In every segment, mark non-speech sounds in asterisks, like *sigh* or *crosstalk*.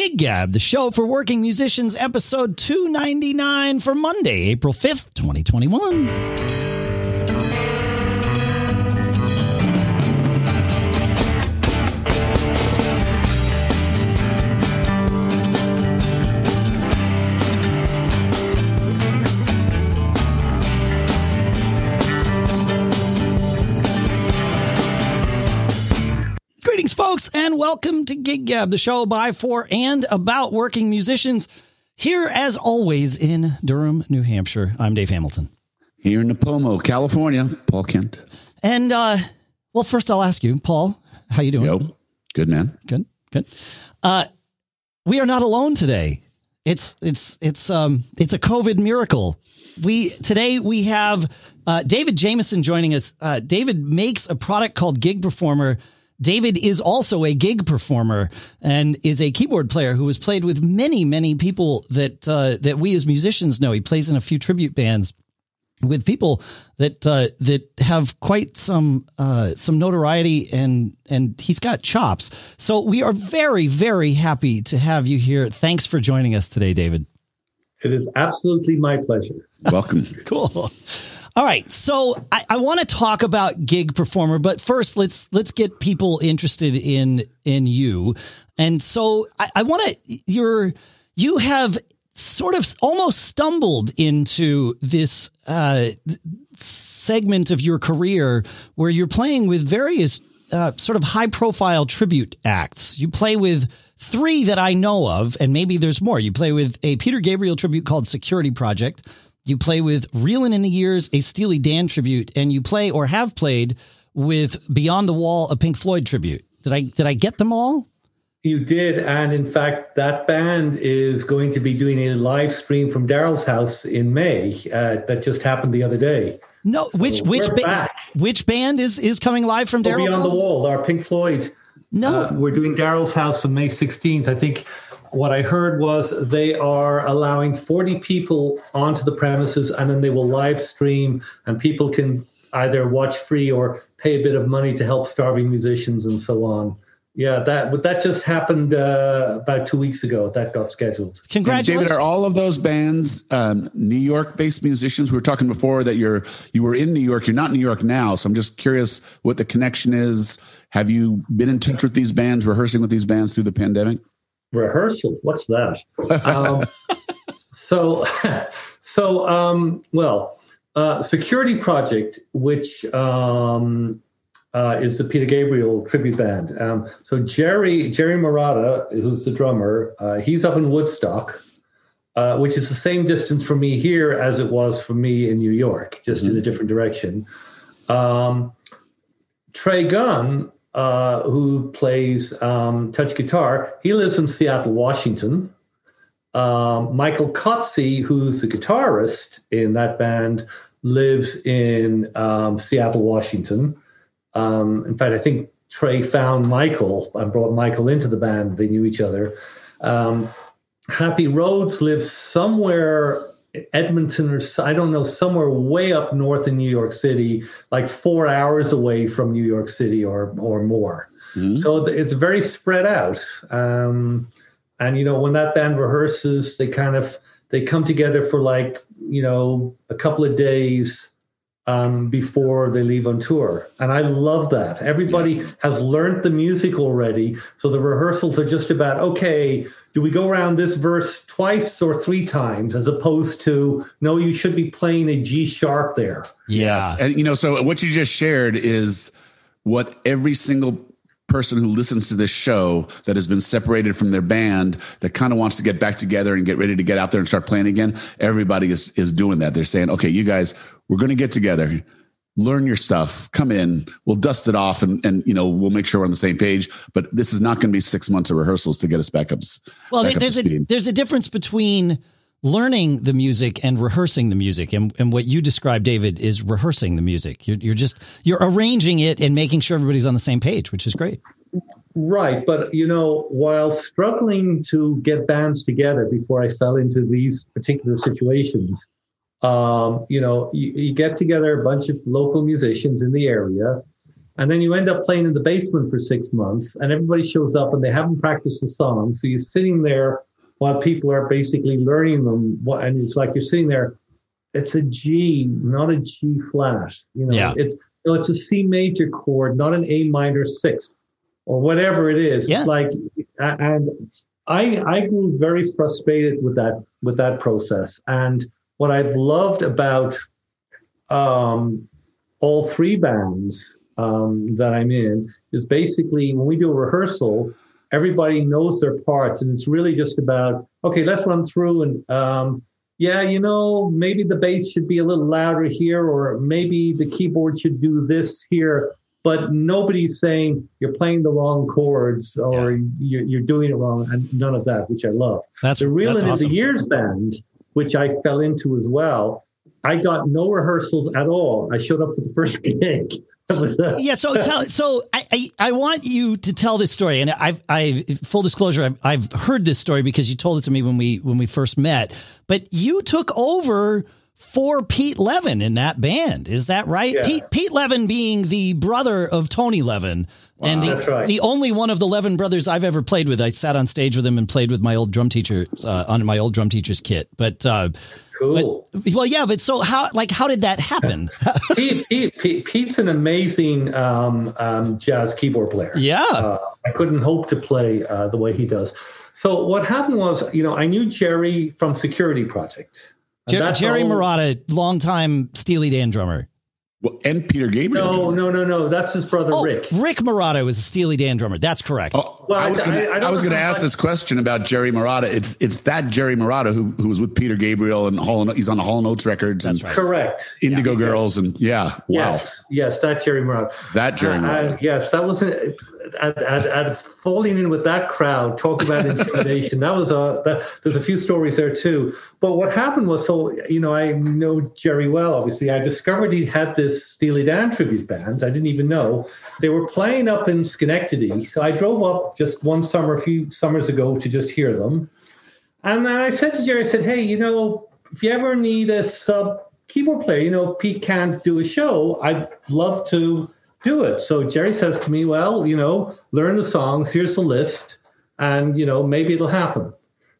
Gig Gab, the show for working musicians, episode 299 for Monday, April 5th, 2021. And welcome to Gig Gab, the show by, for, and about working musicians. Here, as always, in Durham, New Hampshire. I'm Dave Hamilton. Here in Nipomo, California, Paul Kent. And uh, well, first I'll ask you, Paul, how you doing? Yo, good man. Good, good. Uh, we are not alone today. It's it's it's um it's a COVID miracle. We today we have uh, David Jameson joining us. Uh, David makes a product called Gig Performer David is also a gig performer and is a keyboard player who has played with many, many people that uh, that we as musicians know. He plays in a few tribute bands with people that uh, that have quite some uh, some notoriety and and he's got chops. So we are very very happy to have you here. Thanks for joining us today, David. It is absolutely my pleasure. Welcome. *laughs* cool. All right, so I, I want to talk about gig performer, but first let's let's get people interested in in you. And so I, I want to you're you have sort of almost stumbled into this uh, segment of your career where you're playing with various uh, sort of high profile tribute acts. You play with three that I know of, and maybe there's more. You play with a Peter Gabriel tribute called Security Project. You play with Reelin' in the Years, a Steely Dan tribute, and you play or have played with Beyond the Wall, a Pink Floyd tribute. Did I did I get them all? You did, and in fact, that band is going to be doing a live stream from Daryl's house in May. Uh, that just happened the other day. No, which so which ba- which band is is coming live from Daryl's Beyond house? the Wall, our Pink Floyd. No, uh, we're doing Daryl's house on May sixteenth. I think what I heard was they are allowing 40 people onto the premises and then they will live stream and people can either watch free or pay a bit of money to help starving musicians and so on. Yeah, that that just happened uh, about two weeks ago. That got scheduled. Congratulations, David. Are all of those bands um, New York-based musicians? We were talking before that you're you were in New York. You're not in New York now, so I'm just curious what the connection is. Have you been in touch with these bands, rehearsing with these bands through the pandemic? Rehearsal. What's that? *laughs* um, so, *laughs* so um, well, uh, Security Project, which um, uh, is the Peter Gabriel tribute band. Um, so Jerry Jerry Marotta, who's the drummer, uh, he's up in Woodstock. Uh, which is the same distance from me here as it was for me in New York, just mm-hmm. in a different direction. Um, Trey Gunn uh, who plays um, touch guitar. He lives in Seattle, Washington. Um, Michael Cozzi, who's the guitarist in that band, lives in um, Seattle, Washington. Um, in fact, I think Trey found Michael and brought Michael into the band. They knew each other. Um, Happy Rhodes lives somewhere Edmonton or I don't know, somewhere way up north in New York City, like four hours away from New York City or or more. Mm-hmm. So it's very spread out. Um, and you know, when that band rehearses, they kind of they come together for like you know a couple of days um, before they leave on tour. And I love that. Everybody yeah. has learned the music already. So the rehearsals are just about, okay, do we go around this verse twice or three times as opposed to no you should be playing a g sharp there yes and you know so what you just shared is what every single person who listens to this show that has been separated from their band that kind of wants to get back together and get ready to get out there and start playing again everybody is is doing that they're saying okay you guys we're going to get together learn your stuff, come in, we'll dust it off and, and, you know, we'll make sure we're on the same page. But this is not going to be six months of rehearsals to get us back up. Well, back there's up a, there's a difference between learning the music and rehearsing the music. And, and what you describe David, is rehearsing the music. You're, you're just, you're arranging it and making sure everybody's on the same page, which is great. Right. But, you know, while struggling to get bands together before I fell into these particular situations, um, you know, you, you, get together a bunch of local musicians in the area, And then you end up playing in the basement for six months, and everybody shows up and they haven't practiced the song. So you're sitting there while people are basically learning them. And it's like you're sitting there. It's a G, not a G flat. You know, Yeah. it's you know, it's a C major chord, not an A minor sixth or whatever it is. Yeah. It's like, and I I grew very frustrated with that with that process. And what I've loved about um, all three bands um, that I'm in is basically when we do a rehearsal, everybody knows their parts, and it's really just about okay, let's run through and um, yeah, you know, maybe the bass should be a little louder here, or maybe the keyboard should do this here. But nobody's saying you're playing the wrong chords or you're, you're doing it wrong, and none of that, which I love. That's the Real that's awesome. the Years band, which I fell into as well. I got no rehearsals at all. I showed up for the first *laughs* gig. Uh, yeah. So tell. So I, I I want you to tell this story, and I've I full disclosure, I've I've heard this story because you told it to me when we when we first met. But you took over for Pete Levin in that band. Is that right? Yeah. Pete Pete Levin being the brother of Tony Levin. And the, right. the only one of the Levin brothers I've ever played with. I sat on stage with him and played with my old drum teacher uh, on my old drum teacher's kit. But uh, cool. well, yeah. But so how like how did that happen? *laughs* Pete, Pete, Pete, Pete's an amazing um, um, jazz keyboard player. yeah. Uh, I couldn't hope to play uh, the way he does. So what happened was, you know, I knew Jerry from Security Project. And Jer- Jerry all- Marotta, longtime Steely Dan drummer. Well, and Peter Gabriel. No, no, no, no. That's his brother Oh, Rick. Rick Marotta was a Steely Dan drummer. That's correct. Oh, Well, I was going to ask I- this question about Jerry Marotta. It's it's that Jerry Marotta who who was with Peter Gabriel and Hall and, he's on the Hall and Oates records and That's right. Correct. Indigo Girls and yeah, wow, Yes, yes, that Jerry Marotta. that Jerry Marotta. uh, yes, that was a, at, at, at falling in with that crowd. Talk about intimidation. that was a. That, there's a few stories there too. But what happened was, so you know, I know Jerry well. Obviously, I discovered he had this Steely Dan tribute band. I didn't even know they were playing up in Schenectady. So I drove up just one summer, a few summers ago, to just hear them. And then I said to Jerry, I said, "Hey, you know, if you ever need a sub keyboard player, you know, if Pete can't do a show, I'd love to do it." So Jerry says to me, "Well, you know, learn the songs. Here's the list, and you know, maybe it'll happen."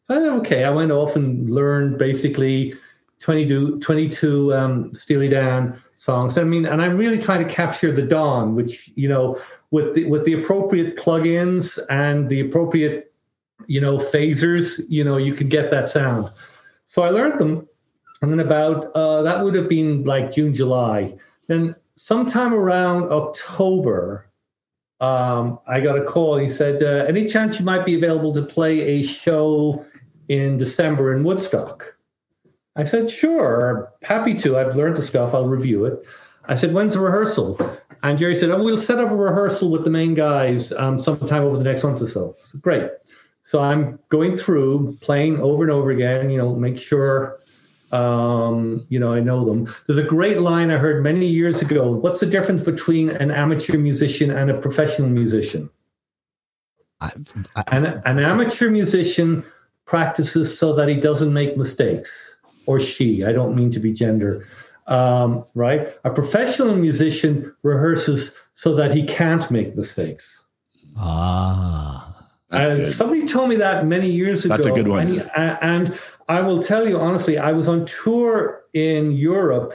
I said, okay. I went off and learned basically 22, 22 um, Steely Dan songs. I mean, and I'm really trying to capture the dawn, which you know, with the with the appropriate plugins and the appropriate you know, phasers, you know, you could get that sound. So I learned them. And then about, uh, that would have been like June, July. Then sometime around October, um, I got a call. He said, uh, any chance you might be available to play a show in December in Woodstock? I said, sure, happy to. I've learned the stuff. I'll review it. I said, when's the rehearsal? And Jerry said, oh, we'll set up a rehearsal with the main guys um, sometime over the next month or so. Said, Great. So I'm going through playing over and over again, you know, make sure, um, you know, I know them. There's a great line I heard many years ago. What's the difference between an amateur musician and a professional musician? I, I, An, an amateur musician practices so that he doesn't make mistakes, or she. I don't mean to be gender, um, right? A professional musician rehearses so that he can't make mistakes. ah. Somebody told me that many years ago. That's a good one. And, and I will tell you honestly, I was on tour in Europe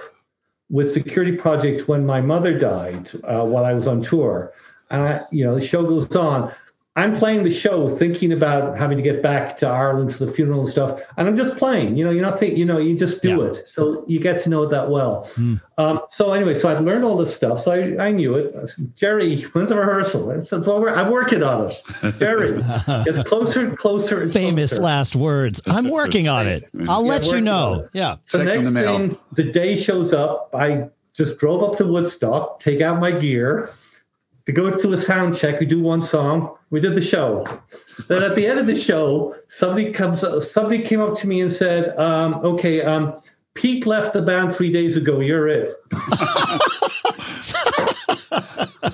with Security Project when my mother died uh, while I was on tour. And I, you know, the show goes on. I'm playing the show, thinking about having to get back to Ireland for the funeral and stuff, and I'm just playing. You know, you're not thinking. You know, you just do Yeah. it. So you get to know it that well. Um, so anyway, so I'd learned all this stuff. So I, I knew it. I said, Jerry, *laughs* when's the rehearsal? It's, it's over. I'm working on it. Jerry, *laughs* it's closer, and closer, and Famous closer. last words. I'm working on it. I'll Yeah, let you know. Yeah. So Checks next the thing, the day shows up. I just drove up to Woodstock, take out my gear, to go to a sound check. We do one song. We did the show. then at the end of the show, somebody comes. Somebody came up to me and said, um, "Okay, um, Pete left the band three days ago. You're it." *laughs*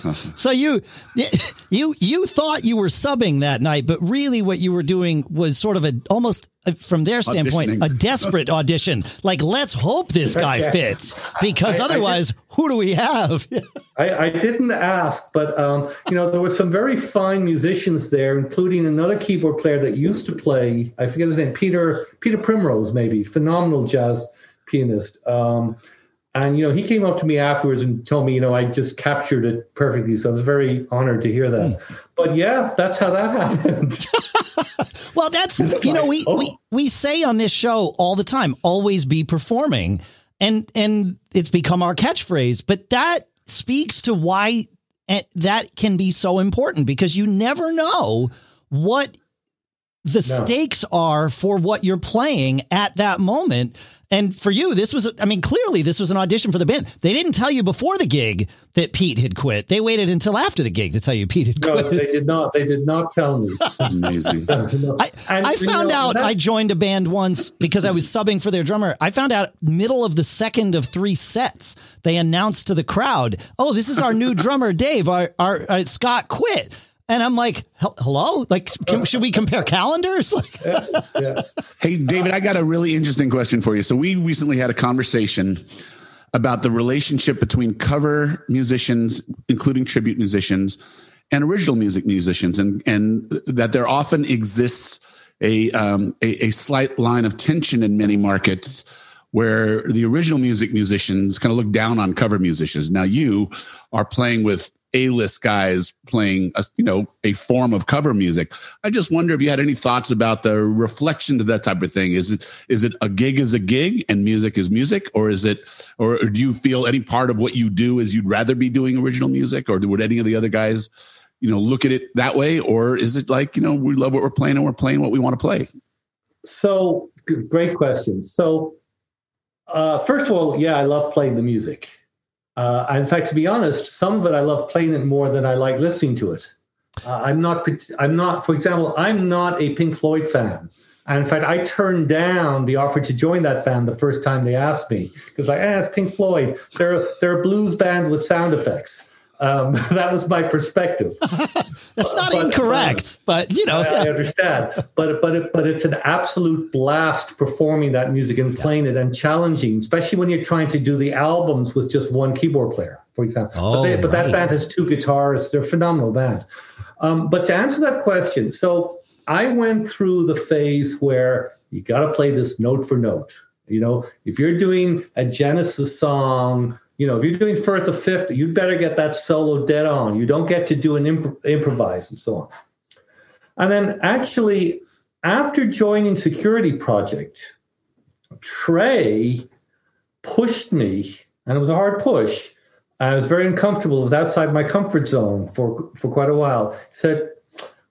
*laughs* so you *laughs* you you thought you were subbing that night, but really what you were doing was sort of a almost uh, from their standpoint a desperate *laughs* audition. Like let's hope this guy fits because I, otherwise, I who do we have? I, I, didn't ask, but um, you know there were some very fine musicians there, including another keyboard player that used to play. I forget his name, Peter Peter Primrose, maybe phenomenal jazz pianist. Um, and you know, he came up to me afterwards and told me, you know, I just captured it perfectly. So I was very honored to hear that. Mm. But yeah, that's how that happened. *laughs* well, that's you know, we, oh. we we say on this show all the time, always be performing. And and it's become our catchphrase, but that speaks to why that can be so important because you never know what the no. stakes are for what you're playing at that moment. And for you, this was, I mean, clearly this was an audition for the band. They didn't tell you before the gig that Pete had quit. They waited until after the gig to tell you Pete had quit. No, they did not. They did not tell me. *laughs* Amazing. *laughs* I, I, found know, out that, I joined a band once because I was subbing for their drummer. I found out middle of the second of three sets, they announced to the crowd, oh, this is our new drummer, Dave. Our, our, our Scott quit. And I'm like, hello? Like, can, should we compare calendars? *laughs* yeah, yeah. Hey, David, I got a really interesting question for you. So, we recently had a conversation about the relationship between cover musicians, including tribute musicians, and original music musicians, and, and that there often exists a, um, a, a slight line of tension in many markets where the original music musicians kind of look down on cover musicians. Now, you are playing with a-list guys playing a you know a form of cover music. I just wonder if you had any thoughts about the reflection to that type of thing. Is it is it a gig is a gig and music is music? Or is it or, do you feel any part of what you do is you'd rather be doing original music? Or would any of the other guys you know look at it that way? Or is it like you know we love what we're playing and we're playing what we want to play? So great question. So uh, first of all yeah i love playing the music uh, in fact, to be honest, some of it I love playing it more than I like listening to it. Uh, I'm not. I'm not. For example, I'm not a Pink Floyd fan. And in fact, I turned down the offer to join that band the first time they asked me because, like, eh, it's Pink Floyd. They're they're a blues band with sound effects. Um, *laughs* that was my perspective. *laughs* That's not but, incorrect, but, but you know, I, I understand. But but it, but it's an absolute blast performing that music and playing it and challenging, especially when you're trying to do the albums with just one keyboard player, for example. Oh, but, they, but right. that band has two guitarists. They're a phenomenal band. Um, but to answer that question, so I went through the phase where you got to play this note for note. You know, if you're doing a Genesis song you know, if you're doing Firth of Fifth, you'd better get that solo dead on. You don't get to do an imp- improvise and so on. And then actually, after joining Security Project, Trey pushed me, and it was a hard push. I was very uncomfortable. It was outside my comfort zone for, for quite a while. He said,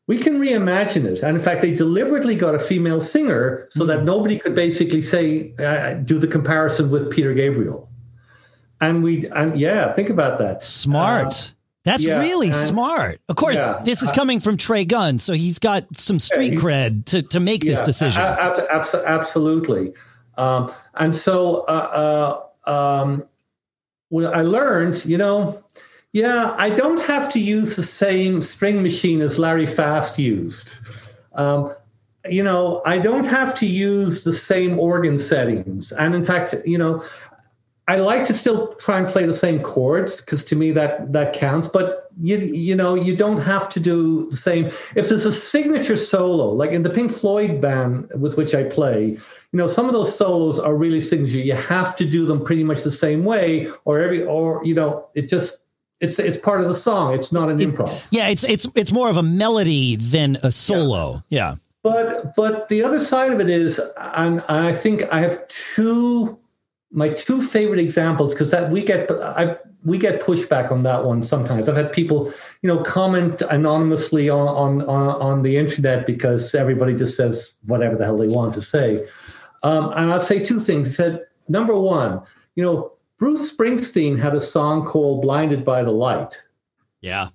we can reimagine it. And in fact, they deliberately got a female singer so mm-hmm. that nobody could basically say, uh, do the comparison with Peter Gabriel and we and yeah think about that. Smart. Uh, that's yeah, really and, smart. Of course yeah, this is uh, coming from trey gunn so he's got some street cred to, to make yeah, this decision absolutely. Um, and so uh, uh, um, i learned you know yeah i don't have to use the same string machine as larry fast used. Um, you know, I don't have to use the same organ settings. And in fact, you know, I like to still try and play the same chords because to me that that counts. But you you know you don't have to do the same. If there's a signature solo, like in the Pink Floyd band with which I play, you know some of those solos are really signature. You have to do them pretty much the same way, or every or you know it just it's it's part of the song. It's not an it, improv. Yeah, it's it's it's more of a melody than a solo. Yeah. yeah. But but the other side of it is, and I think I have two my two favorite examples because that we get I, we get pushback on that one sometimes. I've had people, you know, comment anonymously on, on on on, the internet because everybody just says whatever the hell they want to say. Um, and I'll say two things. He said, number one, you know, Bruce Springsteen had a song called "Blinded by the Light." Yeah.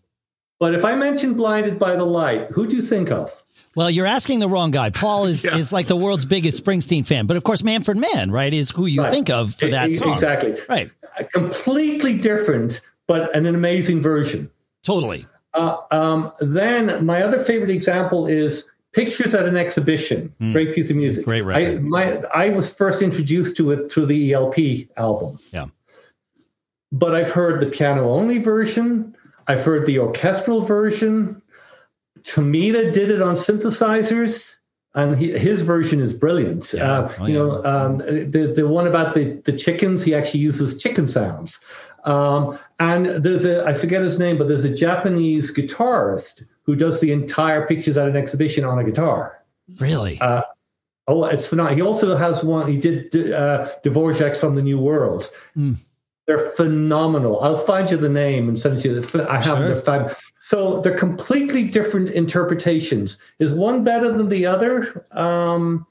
But if I mention "Blinded by the Light," who do you think of? Well, you're asking the wrong guy. Paul is, yeah. is like the world's biggest Springsteen fan, but of course, Manfred Mann, right, is who you right. think of for that song. Exactly. Right. A completely different, but an amazing version. Totally. Uh, um, then my other favorite example is Pictures at an Exhibition. Mm. Great piece of music. Great record. I, my, I was first introduced to it through the ELP album. Yeah. But I've heard the piano only version. I've heard the orchestral version. Tomita did it on synthesizers, and he, his version is brilliant. Yeah. Uh, oh, you yeah. know, um, the the one about the the chickens, he actually uses chicken sounds. Um, and there's a I forget his name, but there's a Japanese guitarist who does the entire pictures at an exhibition on a guitar. Really? Uh, oh, it's phenomenal. He also has one. He did uh, Dvorak's from the New World. Mm. They're phenomenal. I'll find you the name and send it to you. I have sure. them. Fab- so they're completely different interpretations. Is one better than the other? Um,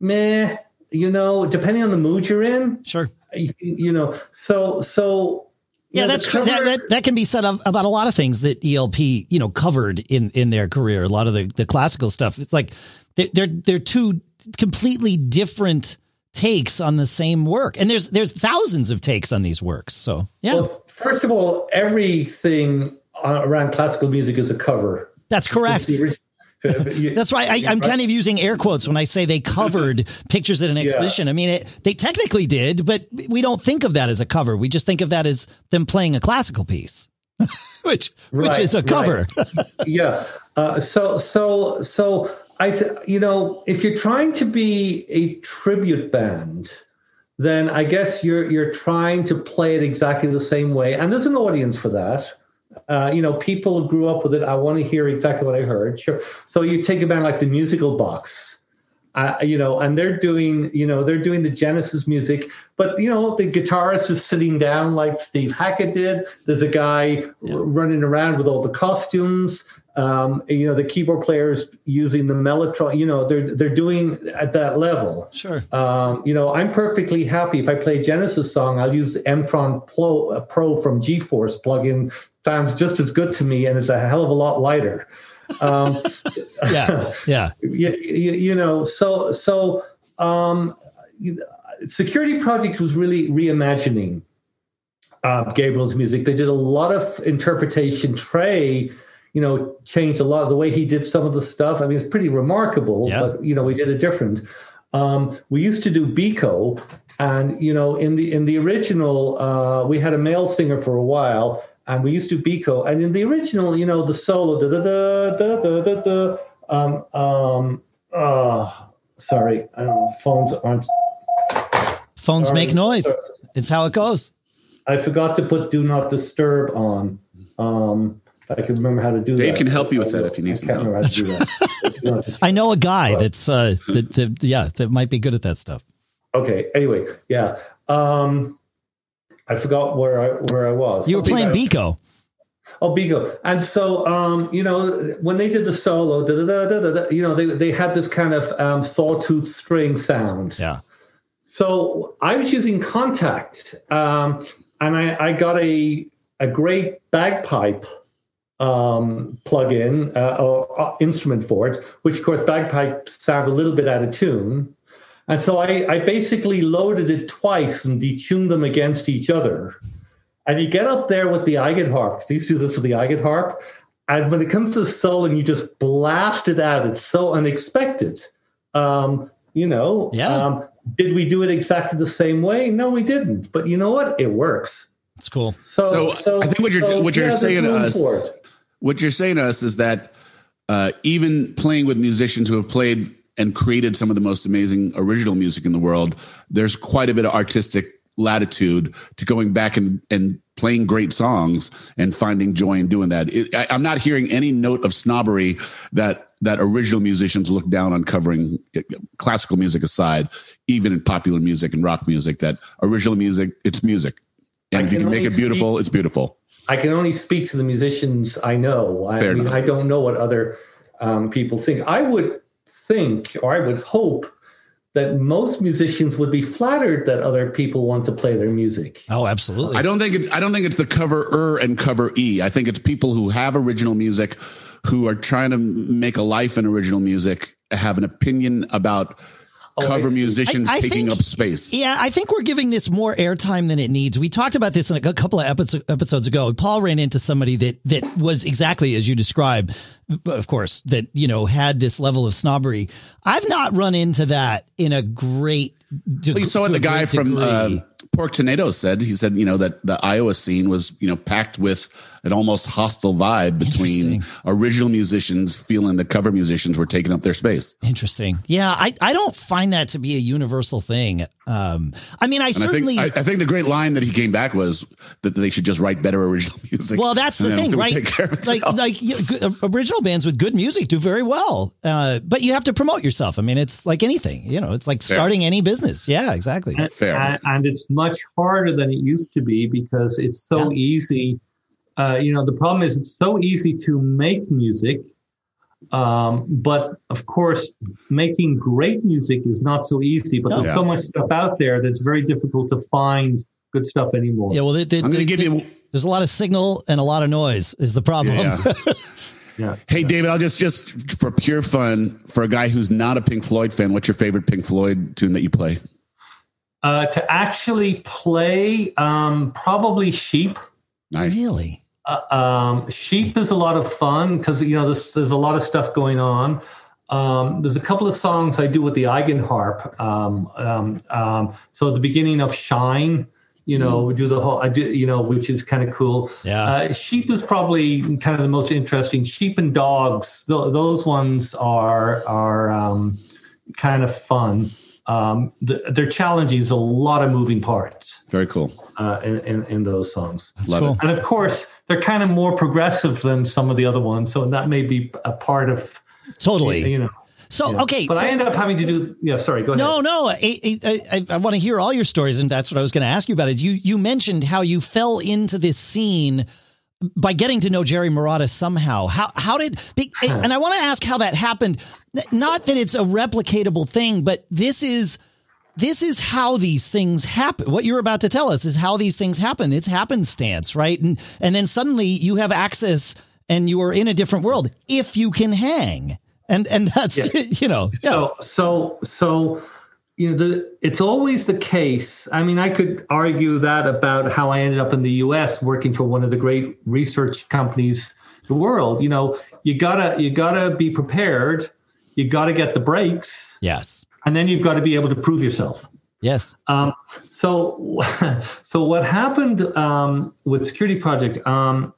meh. You know, depending on the mood you're in. Sure. You, you know. So so yeah, that's true. That, that, that, can be said of, about a lot of things that ELP, you know, covered in, in their career. A lot of the, the classical stuff. It's like they're, they're, they're two completely different takes on the same work. And there's, there's thousands of takes on these works. So, yeah. Well, first of all, everything uh, around classical music is a cover. That's correct. That's why I, am kind of using air quotes when I say they covered *laughs* pictures at an exhibition. Yeah. I mean, it, they technically did, but we don't think of that as a cover. We just think of that as them playing a classical piece, *laughs* which right, which is a cover. Right. *laughs* yeah. Uh, so so so I th- you know if you're trying to be a tribute band, then I guess you're you're trying to play it exactly the same way, and there's an audience for that. Uh, you know, people grew up with it. I want to hear exactly what I heard. Sure. So you take a band like the Musical Box, uh, you know, and they're doing, you know, they're doing the Genesis music, but you know, the guitarist is sitting down like Steve Hackett did. There's a guy yeah. r- running around with all the costumes. Um, you know, the keyboard players using the mellotron. You know, they're they're doing at that level. Sure. Um, you know, I'm perfectly happy if I play Genesis song. I'll use the Mtron Pro, uh, Pro from GForce plugin sounds just as good to me and it's a hell of a lot lighter. Um, *laughs* yeah, yeah. *laughs* You, you, you, know, so so um, Security Project was really reimagining uh, Gabriel's music. They did a lot of interpretation. Trey, you know, changed a lot of the way he did some of the stuff. I mean, it's pretty remarkable, yeah. but you know, we did it different. Um, we used to do Biko, and you know, in the in the original, uh, we had a male singer for a while, and we used to Biko. And in the original, you know, the solo, da da da da da da da. Um, um, uh, sorry, I don't know. Phones aren't. Phones make noise. It's how it goes. I forgot to put "Do Not Disturb" on. Um, I can remember how to do Dave that. Dave can help you with that if *laughs* you need some help. I know a guy that's uh, that, that, yeah, that might be good at that stuff. Okay. Anyway, yeah. Um, I forgot where I where I was. You were playing Biko. Oh, Biko. And so, um, you know, when they did the solo, da, da, da, you know, they, they had this kind of um, sawtooth string sound. Yeah. So I was using Kontakt, um, and I, I, got a, a great bagpipe um, plug-in uh, or uh, instrument for it, which, of course, bagpipes sound a little bit out of tune. And so I, I basically loaded it twice and detuned them against each other. And you get up there with the Eigenharp. To do this with the Eigenharp. And when it comes to the soul and you just blast it out, it's so unexpected. Um, you know, yeah. Um, did we do it exactly the same way? No, we didn't. But you know what? It works. It's cool. So, so, so I think what you're so, what you're yeah, saying to us, what you're saying to us is that uh, even playing with musicians who have played and created some of the most amazing original music in the world, there's quite a bit of artistic latitude to going back and, and playing great songs and finding joy in doing that. It, I, am not hearing any note of snobbery that that original musicians look down on covering classical music aside, even in popular music and rock music. That original music, it's music, and if you can make it beautiful, speak, it's beautiful. I can only speak to the musicians I know. I, Fair mean, enough. I don't know what other um, people think. I would think, or I would hope, that most musicians would be flattered that other people want to play their music. Oh, absolutely. I don't think it's I don't think it's the cover er and cover e. I think it's people who have original music who are trying to make a life in original music have an opinion about cover musicians I- I taking think- up space. Yeah, I think we're giving this more airtime than it needs. We talked about this in a couple of episodes episodes ago. Paul ran into somebody that that was exactly as you describe, of course, that you know had this level of snobbery. I've not run into that in a great. De- Well, you saw what the guy from uh, Pork Tornado said. He said, you know, that the Iowa scene was, you know, packed with an almost hostile vibe between original musicians feeling the cover musicians were taking up their space. Interesting. Yeah, I, I don't find that to be a universal thing. Um, I mean, I And I certainly. think I, I think the great line that he came back was that they should just write better original *laughs* music. well, that's the thing, right? take care of Like, like you, good- original bands with good music do very well, uh, but you have to promote yourself. I mean, it's like anything, you know. It's like starting any business. Yeah, exactly. Fair. And, and it's much harder than it used to be because it's so easy. Uh, you know, the problem is it's so easy to make music. Um, but of course, making great music is not so easy. But No. there's so much stuff out there that's very difficult to find good stuff anymore. Yeah, well, the, the, I'm going to give you. there's a lot of signal and a lot of noise is the problem. Yeah. *laughs* Yeah. Hey, David, I'll just just for pure fun, for a guy who's not a Pink Floyd fan, what's your favorite Pink Floyd tune that you play? Uh, to actually play, um, probably Sheep. Nice. really? Uh, um, Sheep is a lot of fun because you know there's, there's a lot of stuff going on. Um, there's a couple of songs I do with the eigenharp. Um, um, um, so at the beginning of Shine, you know, we do the whole I do you know, which is kind of cool. Yeah. Uh, sheep is probably kind of the most interesting. Sheep and dogs, th- those ones are are um, kind of fun. Um, th- they're challenging. There's a lot of moving parts Very cool. uh, in, in in those songs. Love cool. it. And of course, they're kind of more progressive than some of the other ones, so that may be a part of Totally. you know. So okay, But so, I end up having to do. Yeah, sorry. Go ahead. no, no, I, I, I, I want to hear all your stories, and that's what I was going to ask you about. Is you you mentioned how you fell into this scene by getting to know Jerry Marotta somehow. How how did be- and I want to ask how that happened. Not that it's a replicatable thing, but this is this is how these things happen. What you're about to tell us is how these things happen. It's happenstance, right? And and then suddenly you have access and you are in a different world if you can hang. And and that's *laughs* you know yeah. So so so you know the it's always the case. I mean, I could argue that about how I ended up in the U.S. working for one of the great research companies in the world. You know, you gotta you gotta be prepared. You gotta get the breaks, yes and then you've got to be able to prove yourself. yes Um, so, *laughs* so what happened um, with Security Project? Um,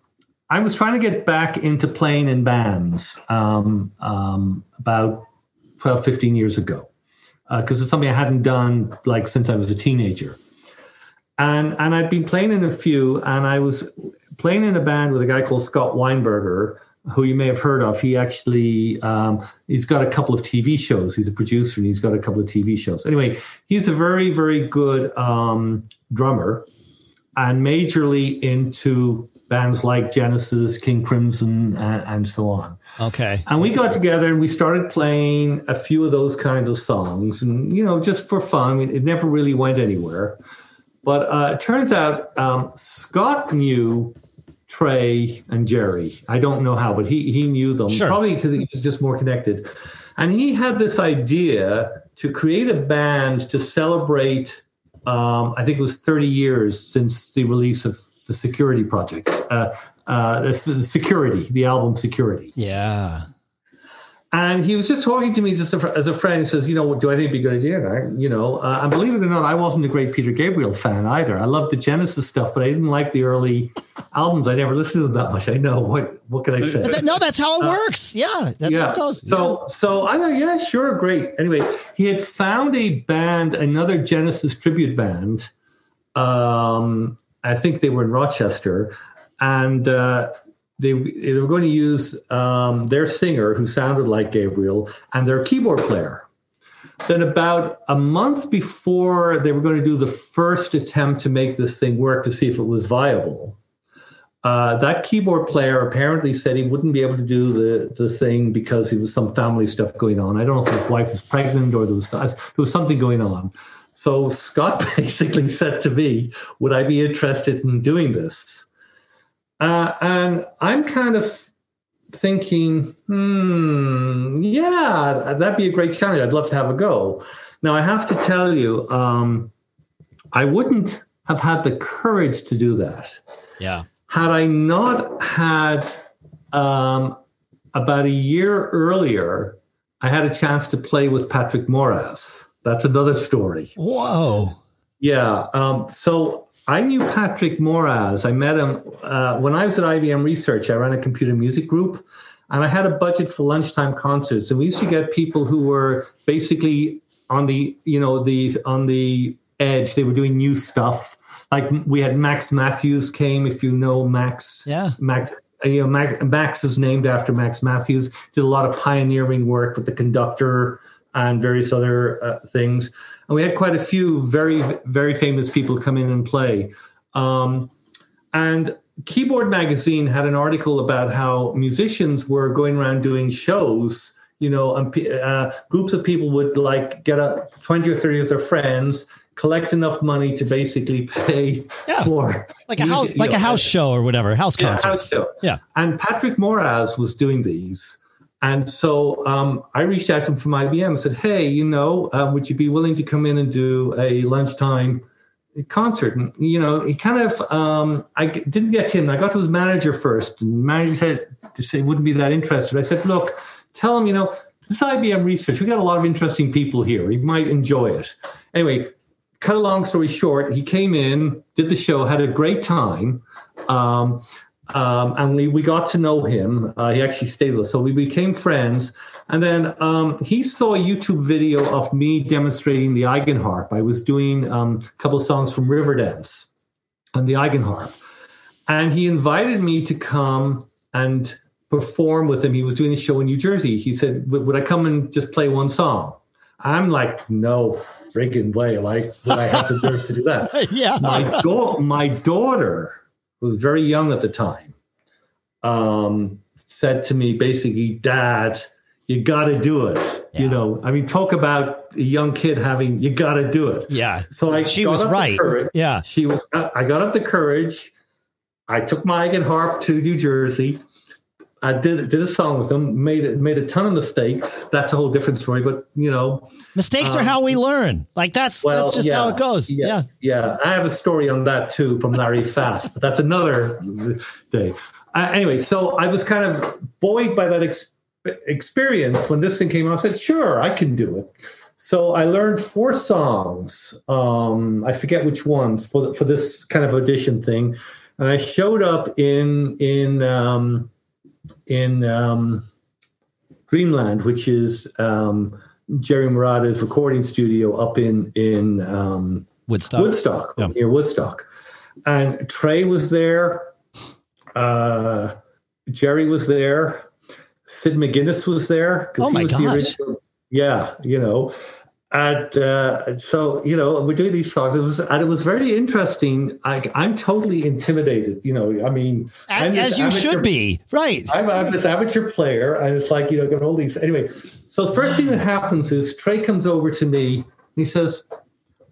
I was trying to get back into playing in bands um, um, about 12, 15 years ago because it's something I hadn't done like since I was a teenager. And and I'd been playing in a few, and I was playing in a band with a guy called Scott Weinberger, who you may have heard of. He actually um, he's got a couple of TV shows. He's a producer, and he's got a couple of TV shows. Anyway, he's a very very good um, drummer, and majorly into bands like Genesis, King Crimson, and, and so on. okay And we got together and we started playing a few of those kinds of songs, and you know, just for fun. It never really went anywhere. But uh, it turns out um, Scott knew Trey and Jerry. I don't know how, but he he knew them Sure. probably because he was just more connected. And he had this idea to create a band to celebrate. Um, I think it was 30 years since the release of the Security Project. Uh, uh, the, Security, the album Security. yeah And he was just talking to me just as a friend. He says, "You know, do I think it'd be a good idea?" I, you know, uh, and believe it or not, I wasn't a great Peter Gabriel fan either. I loved the Genesis stuff, but I didn't like the early albums. I never listened to them that much. I know what what can I say? That- no that's how it works yeah that's how it goes So so I thought, yeah, sure, great. Anyway, he had found a band, another Genesis tribute band. Um, I think they were in Rochester, and uh, they they were going to use um, their singer, who sounded like Gabriel, and their keyboard player. Then, about a month before they were going to do the first attempt to make this thing work to see if it was viable, uh, that keyboard player apparently said he wouldn't be able to do the, the thing because there was some family stuff going on. I don't know if his wife was pregnant or there was there was something going on. So Scott *laughs* basically said to me, "Would I be interested in doing this?" Uh, and I'm kind of thinking, hmm, yeah, that'd be a great challenge. I'd love to have a go. Now, I have to tell you, um, I wouldn't have had the courage to do that. Yeah. Had I not had um, about a year earlier, I had a chance to play with Patrick Moraz. That's another story. Whoa. Yeah. Um, so I knew Patrick Moraz. I met him uh, when I was at IBM Research. I ran a computer music group, and I had a budget for lunchtime concerts. And we used to get people who were basically on the, you know, these on the edge. They were doing new stuff. Like we had Max Mathews came, if you know Max. Yeah. Max you know, Max, Max is named after Max Mathews. Did a lot of pioneering work with the conductor and various other uh, things. And we had quite a few very, very famous people come in and play. Um, and Keyboard Magazine had an article about how musicians were going around doing shows. You know, and uh, groups of people would like get a twenty or thirty of their friends collect enough money to basically pay yeah. for like a house like know, a house show or whatever house concert. Yeah, house show. yeah. And Patrick Moraz was doing these. And so um, I reached out to him from IBM and said, "Hey, you know, uh, would you be willing to come in and do a lunchtime concert?" And you know, he kind of um, I didn't get to him. I got to his manager first, and the manager said say wouldn't be that interested. I said, "Look, tell him, you know, this IBM research. We got a lot of interesting people here. He might enjoy it." Anyway, cut a long story short, he came in, did the show, had a great time. Um, um, and we, we got to know him. Uh, he actually stayed with us. So we became friends. And then um, he saw a YouTube video of me demonstrating the Eigenharp. I was doing um, a couple of songs from Riverdance on the Eigenharp. And he invited me to come and perform with him. He was doing a show in New Jersey. He said, Would I come and just play one song? I'm like, No, friggin' way. Like, would I have the nerve to do that? *laughs* yeah. My, da- my daughter, who was very young at the time, um, said to me basically, Dad, you got to do it. Yeah. You know, I mean, talk about a young kid having, you got to do it. Yeah. So I, she was right. Yeah. She was, I got up the courage. I took my harp to New Jersey. I did did a song with them, made it made a ton of mistakes. That's a whole different story, but you know, mistakes um, are how we learn. Like that's well, that's just yeah, how it goes. Yeah, yeah, yeah. I have a story on that too from Larry Fast, but that's another day. Uh, anyway, so I was kind of buoyed by that ex- experience when this thing came out. I said, "Sure, I can do it." So I learned four songs. Um, I forget which ones for for this kind of audition thing, and I showed up in in. Um, in um, Dreamland, which is um, Jerry Marotta's recording studio up in in um, Woodstock, Woodstock yeah. near Woodstock, and Trey was there. Uh, Jerry was there. Sid McGinnis was there oh he was gosh. the original. Yeah, you know, and uh, so you know we're doing these songs. It was and it was very interesting. I, i'm totally intimidated you know i mean as, as you amateur, should be. Right. I'm, I'm this amateur player and it's like you know got all these anyway. So the first thing that happens is trey comes over to me and he says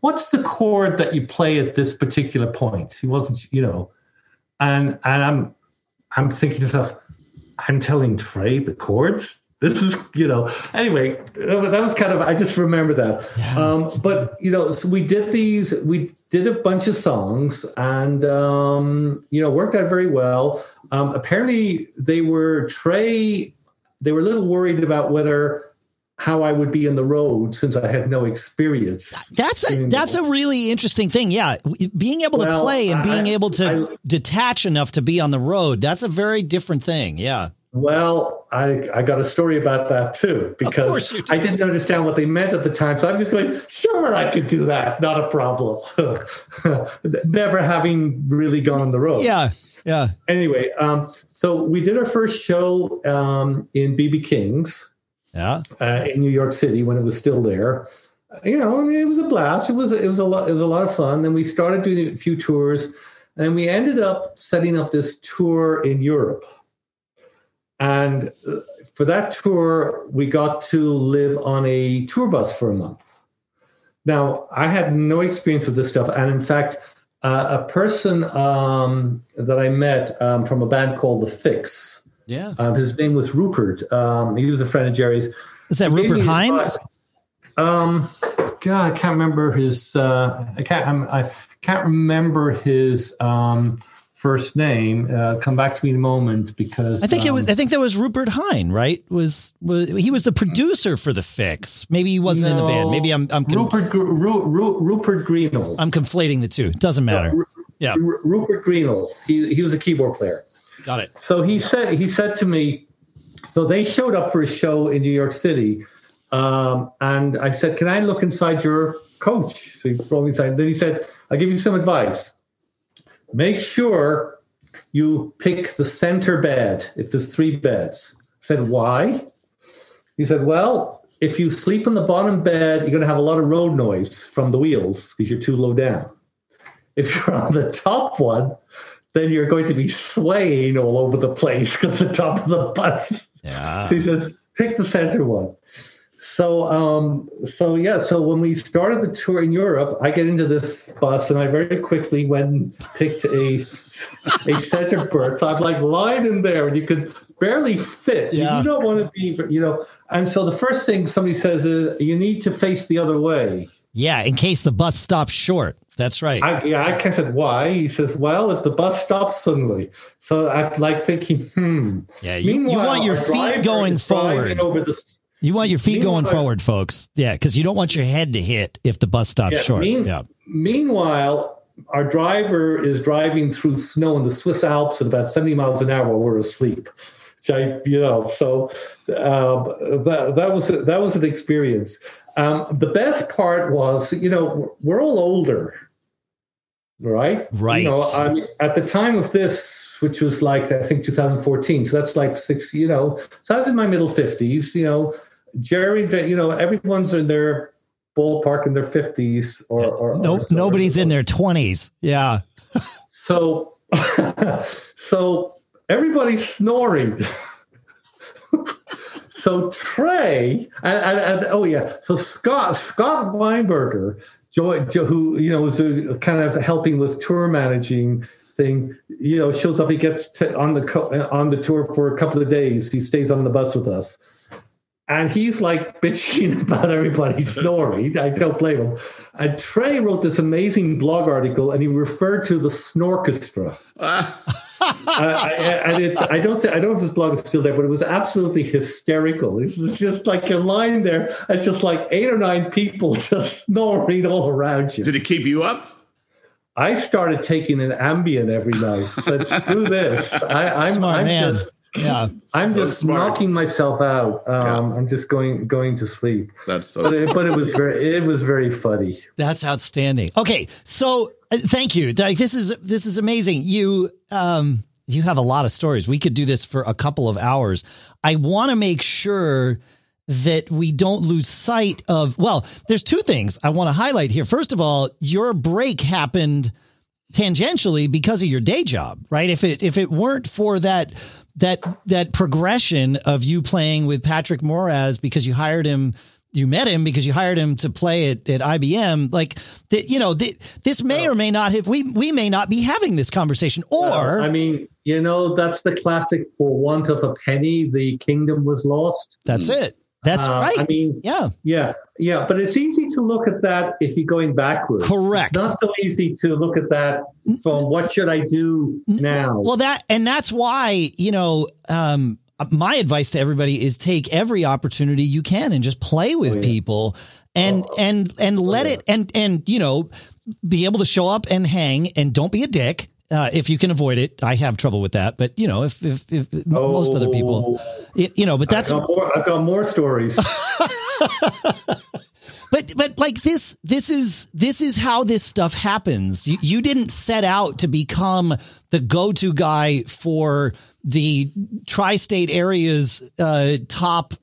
what's the chord that you play at this particular point? He wasn't you know. And and i'm i'm thinking to myself i'm telling trey the chords this is you know anyway that was kind of i just remember that yeah. um, but you know so we did these we did a bunch of songs and um, you know worked out very well um, apparently they were trey they were a little worried about whether how I would be in the road since I had no experience. That's a that's a really interesting thing. Yeah, being able well, to play and being I, able to I, detach enough to be on the road. That's a very different thing. Yeah. Well, I, I got a story about that too because I didn't understand what they meant at the time. So I'm just going, sure, I could do that. Not a problem. *laughs* Never having really gone on the road. Yeah. Yeah. Anyway, um, so we did our first show um, in BB King's. Yeah. Uh, in New York City when it was still there. You know, I mean, it was a blast. It was it was a lot. It was a lot of fun. Then we started doing a few tours, and we ended up setting up this tour in Europe and uh, for that tour, we got to live on a tour bus for a month. Now, I had no experience with this stuff. And in fact, uh, a person um, that I met um, from a band called The Fixx, Yeah. Um, his name was Rupert. Um, he was a friend of Jerry's. Is that He Rupert Hines? Um, God, I can't remember his. Uh, I can't. I'm, I can't remember his um, first name. Uh, come back to me in a moment because I think it um, was. I think that was Rupert Hine, right? Was was he was the producer for the Fixx? Maybe he wasn't in the band. Maybe I'm I'm con- Rupert Ru- Ru- Rupert Greenall. I'm conflating the two. Doesn't matter. Ru- Yeah, Ru- Rupert Greenall. He he was a keyboard player. got it. So he said he said to me, so they showed up for a show in New York City, um, and I said, "Can I look inside your coach?" So he brought me inside. Then he said, "I'll give you some advice. Make sure you pick the center bed if there's three beds." I said, "Why?" He said, "Well." If you sleep in the bottom bed, you're going to have a lot of road noise from the wheels because you're too low down. If you're on the top one, then you're going to be swaying all over the place because the top of the bus. Yeah. So he says, pick the center one. So, um, so yeah. So when we started the tour in Europe, I get into this bus, and I very quickly went and picked a a center berth. So I'm like lying in there, and you could barely fit. Yeah. You don't want to be, you know. And so the first thing somebody says is, you need to face the other way. Yeah, in case the bus stops short. That's right. I, yeah, I kind of said, why? He says, well, if the bus stops suddenly. So I'm like thinking, hmm. yeah, you, you want your feet going forward. Over the, You want your feet going forward, folks. Yeah, because you don't want your head to hit if the bus stops Yeah, short. mean- yeah. meanwhile, our driver is driving through snow in the Swiss Alps at about 70 miles an hour while we're asleep. I, you know, so um, that that was that was an experience. Um, the best part was, you know, we're all older, right? Right. You know, I mean, at the time of this, which was like I think 2014, so that's like six. You know, so I was in my middle 50s. You know, Jerry, you know, everyone's in their ballpark in their 50s or, or, No, or nobody's in their twenties. Yeah. So, *laughs* so everybody's snoring. *laughs* so Trey and, and, and oh yeah, so Scott Scott Weinberger, Joy, Jo- who you know was uh kind of helping with tour managing thing. You know, shows up. He gets to, on the co- on the tour for a couple of days. He stays on the bus with us. And he's like *laughs* bitching about everybody snoring. I don't blame him. And Trey wrote this amazing blog article, and he referred to the Snorchestra. uh, *laughs* I, and it, I don't say, I don't know if his blog is still there, but it was absolutely hysterical. It's it's just like you're lying there, and just like eight or nine people *laughs* just snoring all around you. Did it keep you up? I started taking an Ambien every night. Said, screw this. I, I'm, I'm just Yeah. I'm So just smart. knocking myself out. Um, I'm just going going to sleep. That's so. But it, but it was very it was very funny. That's outstanding. Okay, so uh, thank you. Like this is this is amazing. You um you have a lot of stories. We could do this for a couple of hours. I want to make sure that we don't lose sight of well, there's two things I want to highlight here. First of all, your break happened tangentially because of your day job, right? If it if it weren't for that that that progression of you playing with Patrick Moraz because you hired him you met him because you hired him to play at, at IBM like the, you know the, this may or may not have we we may not be having this conversation. Or I mean, you know, that's the classic for want of a penny, the kingdom was lost. that's hmm. it that's Uh, right I mean, yeah yeah, yeah, but it's easy to look at that if you're going backwards. Correct. Not so easy to look at that from what should I do now? Well, that and that's why you know um, my advice to everybody is take every opportunity you can and just play with Oh, yeah. people and and and let yeah. it and and you know be able to show up and hang and don't be a dick. Uh, if you can avoid it, I have trouble with that, but you know, if if, if most other people, Oh, you know, but that's I've got more, I've got more stories. *laughs* *laughs* but but like this this is this is how this stuff happens. You, you didn't set out to become the go-to guy for the tri-state areas uh top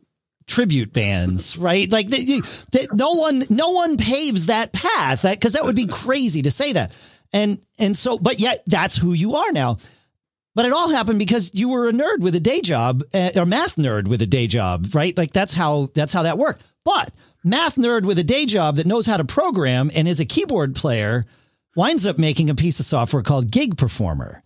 tribute bands right? Like that no one no one paves that path. That because that would be crazy to say that and and so but yet that's who you are now but it all happened because you were a nerd with a day job, uh, or math nerd with a day job, right? Like that's how that's how that worked. But math nerd with a day job that knows how to program and is a keyboard player winds up making a piece of software called Gig Performer.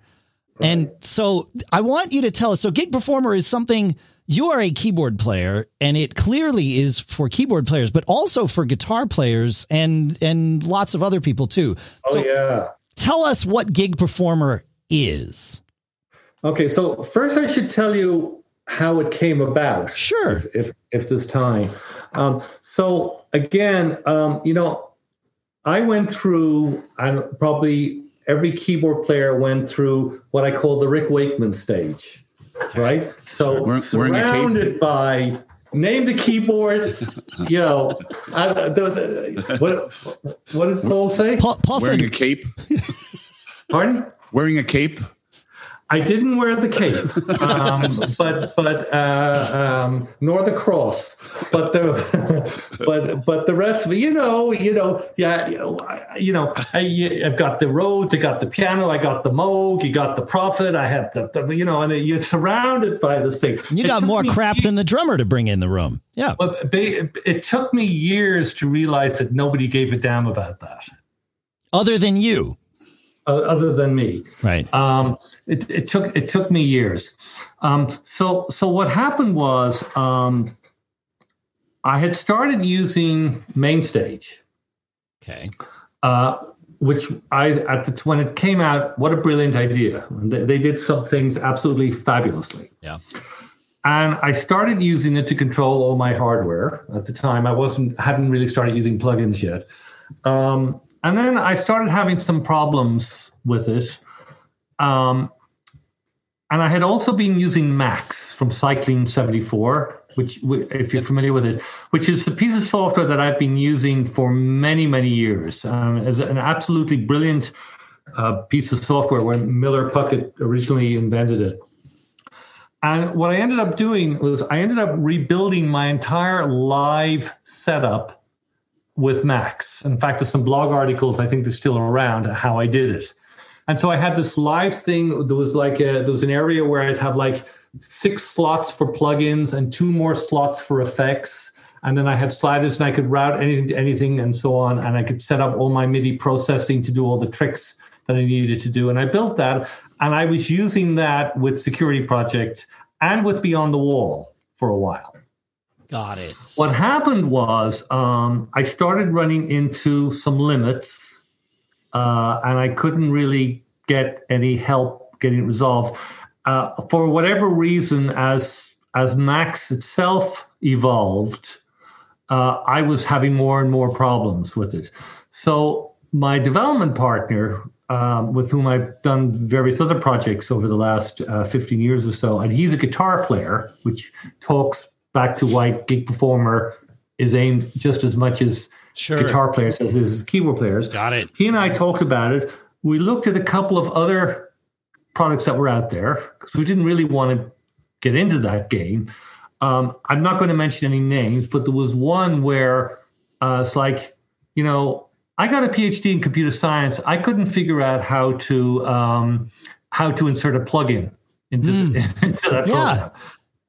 And so I want you to tell us. So Gig Performer is something you are a keyboard player and it clearly is for keyboard players, but also for guitar players and, and lots of other people too. Oh so yeah. Tell us what Gig Performer is. Okay. So first I should tell you how it came about. Sure. If, if, if there's time. Um, so again, um, you know, I went through, and probably every keyboard player went through what I call the Rick Wakeman stage, right? So Wearing- wearing a cape? surrounded by name the keyboard, *laughs* you know, uh, the, the, what what did Paul say? Paul, Paul Wearing a cape. *laughs* Pardon? Wearing a cape. I didn't wear the cape, um, but but uh, um, nor the cross, but the *laughs* but but the rest of it, you know, you know, yeah, you know, I, you know, I, I've got the Rhodes, I got the piano, I got the Moog, you got the Prophet, I had the, the you know, and you're surrounded by this thing. you It got more me crap than the drummer to bring in the room. Yeah. But it took me years to realize that nobody gave a damn about that, Other than you. Uh, other than me. Right. Um, it, it took it took me years. Um, so so what happened was um, I had started using Mainstage, Okay. uh, which I at the when it came out, what a brilliant idea! They, they did some things absolutely fabulously. Yeah. and I started using it to control all my hardware. At the time, I wasn't hadn't really started using plugins yet, um, and then I started having some problems with it. Um, and I had also been using Max from Cycling seventy four, which, if you're familiar with it, which is a piece of software that I've been using for many many years. Um, it's an absolutely brilliant uh, piece of software when Miller Puckette originally invented it. And what I ended up doing was I ended up rebuilding my entire live setup with Max. In fact, there's some blog articles I think they're still around how I did it. And so I had this live thing. There was like a, there was an area where I'd have like six slots for plugins and two more slots for effects. And then I had sliders and I could route anything to anything and so on. And I could set up all my MIDI processing to do all the tricks that I needed to do. And I built that. And I was using that with Security Project and with Beyond the Wall for a while. Got it. What happened was um, I started running into some limits, uh, and I couldn't really get any help getting it resolved. Uh, for whatever reason, as as Max itself evolved, uh, I was having more and more problems with it. So my development partner, um, with whom I've done various other projects over the last uh, 15 years or so, and he's a guitar player, which talks back to why Gig Performer is aimed just as much as Sure. guitar players as is keyboard players. Got it. He and I talked about it. We looked at a couple of other products that were out there because we didn't really want to get into that game. Um, I'm not going to mention any names, but there was one where uh, it's like, you know, I got a PhD in computer science. I couldn't figure out how to um, how to insert a plugin into, the, *laughs* into that Hmm. Yeah.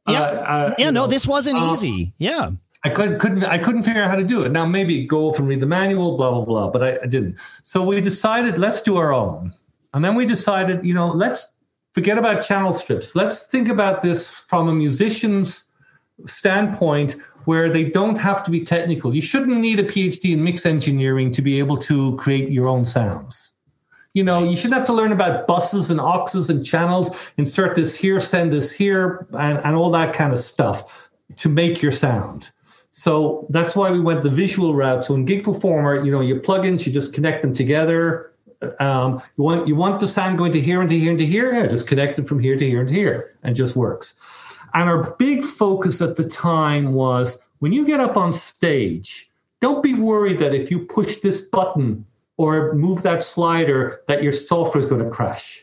Yeah. Uh, uh, Yeah, no, know, this wasn't uh, easy. Yeah. I couldn't couldn't I couldn't figure out how to do it. Now maybe go off and read the manual, blah blah blah, but I, I didn't. So we decided let's do our own, and then we decided, you know, let's forget about channel strips. Let's think about this from a musician's standpoint, where they don't have to be technical. You shouldn't need a PhD in mix engineering to be able to create your own sounds. You know, you shouldn't have to learn about buses and auxes and channels, insert this here, send this here, and, and all that kind of stuff to make your sound. So that's why we went the visual route. So in Gig Performer, you know, your plugins, you just connect them together. Um, you want you want the sound going to here and to here and to here, yeah, just connect it from here to here and to here, and just works. And our big focus at the time was when you get up on stage, don't be worried that if you push this button or move that slider, that your software is going to crash.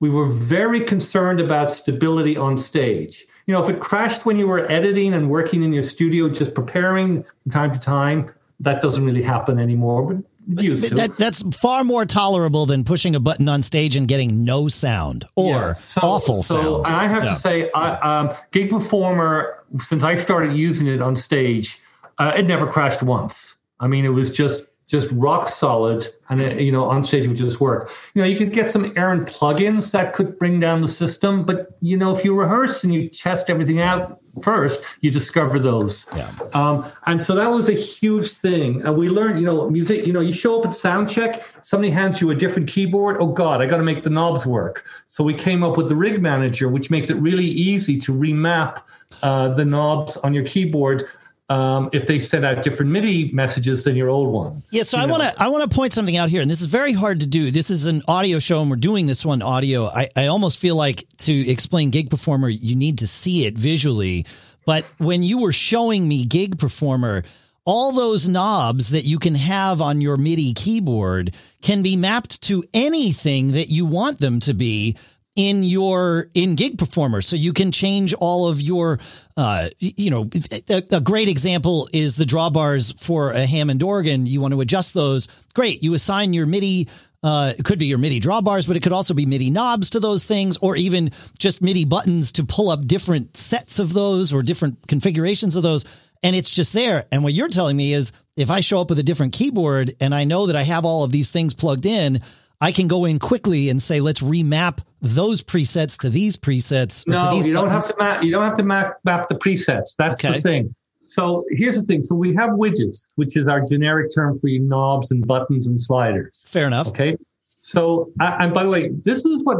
We were very concerned about stability on stage. You know, if it crashed when you were editing and working in your studio, just preparing from time to time, that doesn't really happen anymore, but used to. That, that's far more tolerable than pushing a button on stage and getting no sound or Yeah. So- awful so, sound. And I have Yeah. to say, I, um, Gig Performer, since I started using it on stage, uh, it never crashed once. I mean, it was just just rock solid, and it, you know, on stage would just work. You know, you could get some errant plugins that could bring down the system, but you know, if you rehearse and you test everything out first, you discover those. Yeah. Um, and so that was a huge thing. And we learned, you know, music. You know, you show up at sound check, somebody hands you a different keyboard. Oh God, I got to make the knobs work. So we came up with the Rig Manager, which makes it really easy to remap uh, the knobs on your keyboard um, if they send out different MIDI messages than your old one. Yeah, so I want to I want to point something out here, and this is very hard to do. This is an audio show, and we're doing this one audio. I, I almost feel like to explain Gig Performer, you need to see it visually. But when you were showing me Gig Performer, all those knobs that you can have on your MIDI keyboard can be mapped to anything that you want them to be in your in gig performer so you can change all of your uh you know a, a, great example is the drawbars for a hammond organ you want to adjust those great you assign your midi uh, it could be your MIDI drawbars, but it could also be MIDI knobs to those things, or even just MIDI buttons to pull up different sets of those or different configurations of those. And it's just there. And what you're telling me is if I show up with a different keyboard and I know that I have all of these things plugged in, I can go in quickly and say, let's remap those presets to these presets. no, to these you buttons. don't have to map. You don't have to map, map the presets. That's Okay. the thing. So here's the thing. So we have widgets, which is our generic term for your knobs and buttons and sliders. Fair enough. Okay. So, and by the way, this is what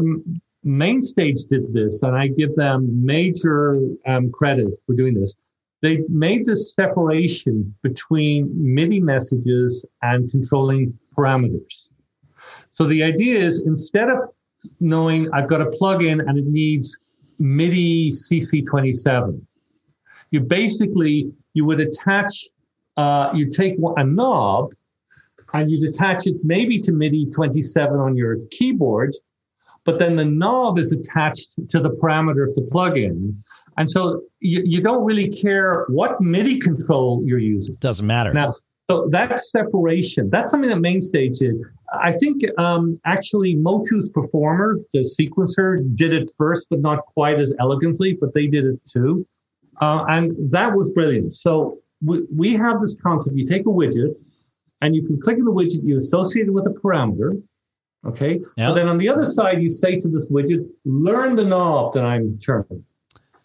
Mainstage did this, and I give them major um, credit for doing this. They made this separation between MIDI messages and controlling parameters. So the idea is instead of knowing I've got a plugin and it needs MIDI CC27, you basically you would attach uh, you take a knob and you'd attach it maybe to MIDI 27 on your keyboard, but then the knob is attached to the parameter of the plugin. And so you, you don't really care what MIDI control you're using. Doesn't matter. Now, so that separation, that's something that Mainstage did. I think um, actually Motu's Performer, the sequencer, did it first, but not quite as elegantly, but they did it too. Uh, and that was brilliant. So we, we have this concept. You take a widget and you can click on the widget, you associate it with a parameter. Okay. Yeah. But then on the other side, you say to this widget, learn the knob that I'm turning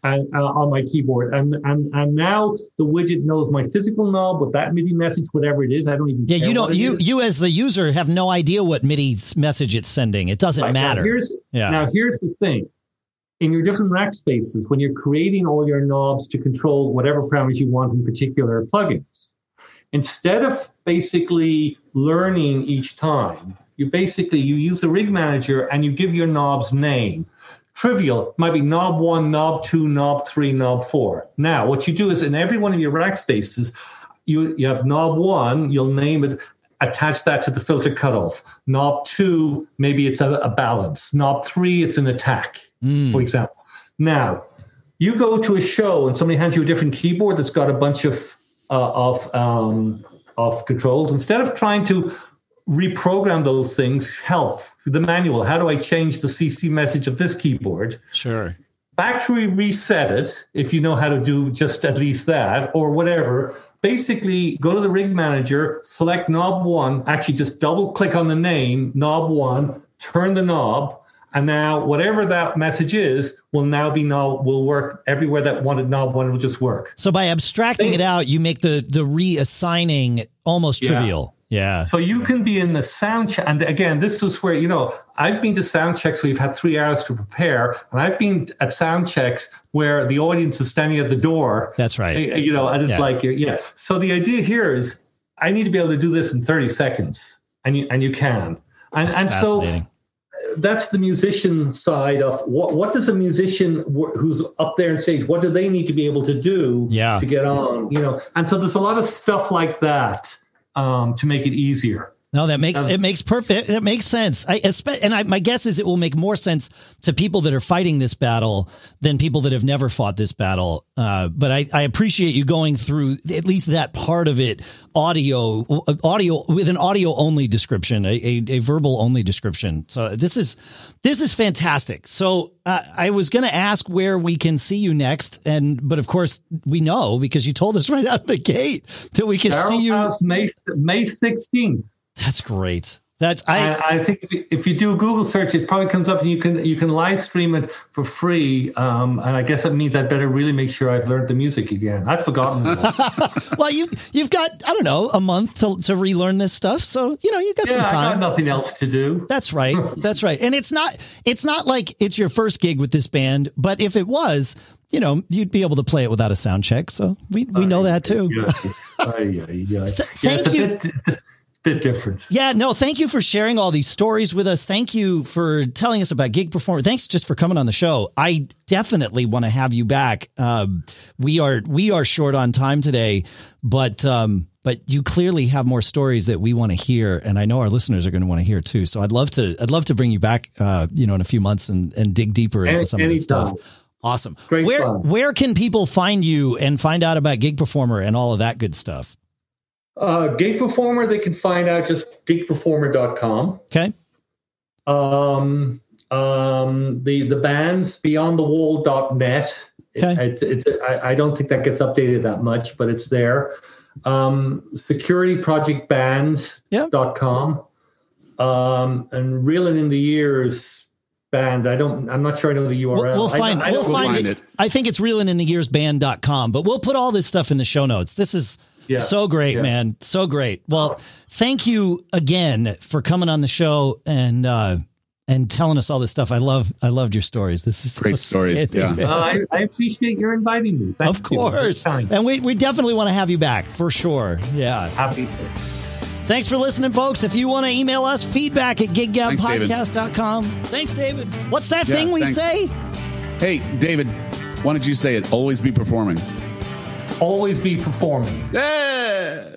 and uh, on my keyboard, and and and now the widget knows my physical knob with that MIDI message, whatever it is. I don't even. Yeah, care you don't. You you as the user have no idea what MIDI message it's sending. It doesn't Right, now matter. here's Yeah. now here's the thing. In your different rack spaces, when you're creating all your knobs to control whatever parameters you want in particular plugins, instead of basically learning each time, you basically you use a rig manager and you give your knobs name. Trivial It might be knob one, knob two, knob three, knob four. Now, what you do is in every one of your rack spaces, you, you have knob one, you'll name it, attach that to the filter cutoff. Knob two, maybe it's a, a balance. Knob three, it's an attack, for example. Now, you go to a show and somebody hands you a different keyboard that's got a bunch of uh, of um, of controls. Instead of trying to reprogram those things, help the manual. How do I change the CC message of this keyboard? Sure. factory reset it if you know how to do just at least that or whatever. Basically, go to the rig manager, select knob one, actually just double click on the name, knob one, turn the knob, and now whatever that message is will now be knob will work everywhere that wanted knob one will just work. So by abstracting it out, you make the the reassigning almost Yeah. trivial. Yeah. So you can be in the sound check. And again, this was where, you know, I've been to sound checks where you've had three hours to prepare. And I've been at sound checks where the audience is standing at the door. That's right. Uh, You know, and it's Yeah. like, yeah. So the idea here is I need to be able to do this in 30 seconds. And you, and you can. And, and so that's the musician side of what what does a musician who's up there on stage what do they need to be able to do Yeah. to get on you know and so there's a lot of stuff like that um, to make it easier No, that makes it makes perfect. That makes sense. I and I, my guess is it will make more sense to people that are fighting this battle than people that have never fought this battle. Uh, but I, I appreciate you going through at least that part of it, audio, audio with an audio only description, a, a, a verbal only description. So this is this is fantastic. So uh, I was going to ask where we can see you next, and but of course we know because you told us *laughs* right out of the gate that we can Carol see you House May May sixteenth. That's great. That's I. I, I think if you, if you, do a Google search, it probably comes up, and you can you can live stream it for free. Um, and I guess that means I'd better really make sure I've learned the music again. I've forgotten. *laughs* well, you you've got I don't know a month to to relearn this stuff, so you know you got yeah, some time. I got nothing else to do. That's right. *laughs* That's right. And it's not it's not like it's your first gig with this band, but if it was, you know, you'd be able to play it without a sound check. So we we know that too. Yeah. *laughs* yeah, Thank you. Bit, different. Yeah, no, thank you for sharing all these stories with us. Thank you for telling us about gig performer. Thanks just for coming on the show. I definitely want to have you back. Um, we are we are short on time today, but um, but you clearly have more stories that we want to hear, and I know our listeners are going to want to hear too. So I'd love to I'd love to bring you back, uh, you know, in a few months and and dig deeper into Any, some of this stuff. Awesome. Great where fun. where can people find you and find out about gig performer and all of that good stuff? Uh, Gig Performer, they can find out just gigperformer.com. Okay. Um, um, the the bands beyondthewall.net. Okay. It, it, it, I, I, don't think that gets updated that much, but it's there. Um, securityprojectband.com. Yep. Um, and reeling in the years band. I don't, I'm not sure I know the URL. We'll, we'll find, I, we'll find, find it. it. I think it's reeling in the years band.com, but we'll put all this stuff in the show notes. This is, yeah. So great, yeah. man. So great. Well, thank you again for coming on the show and uh and telling us all this stuff. I love I loved your stories. This is great so stories. Yeah. Uh, I, I, appreciate your inviting me. Thank of course. And we we definitely want to have you back for sure. Yeah. Happy to. Thanks for listening, folks. If you want to email us, feedback at giggabpodcast.com. Thanks, David. What's that yeah, thing we thanks. say? Hey, David, why don't you say it? Always be performing always be performing. Yeah.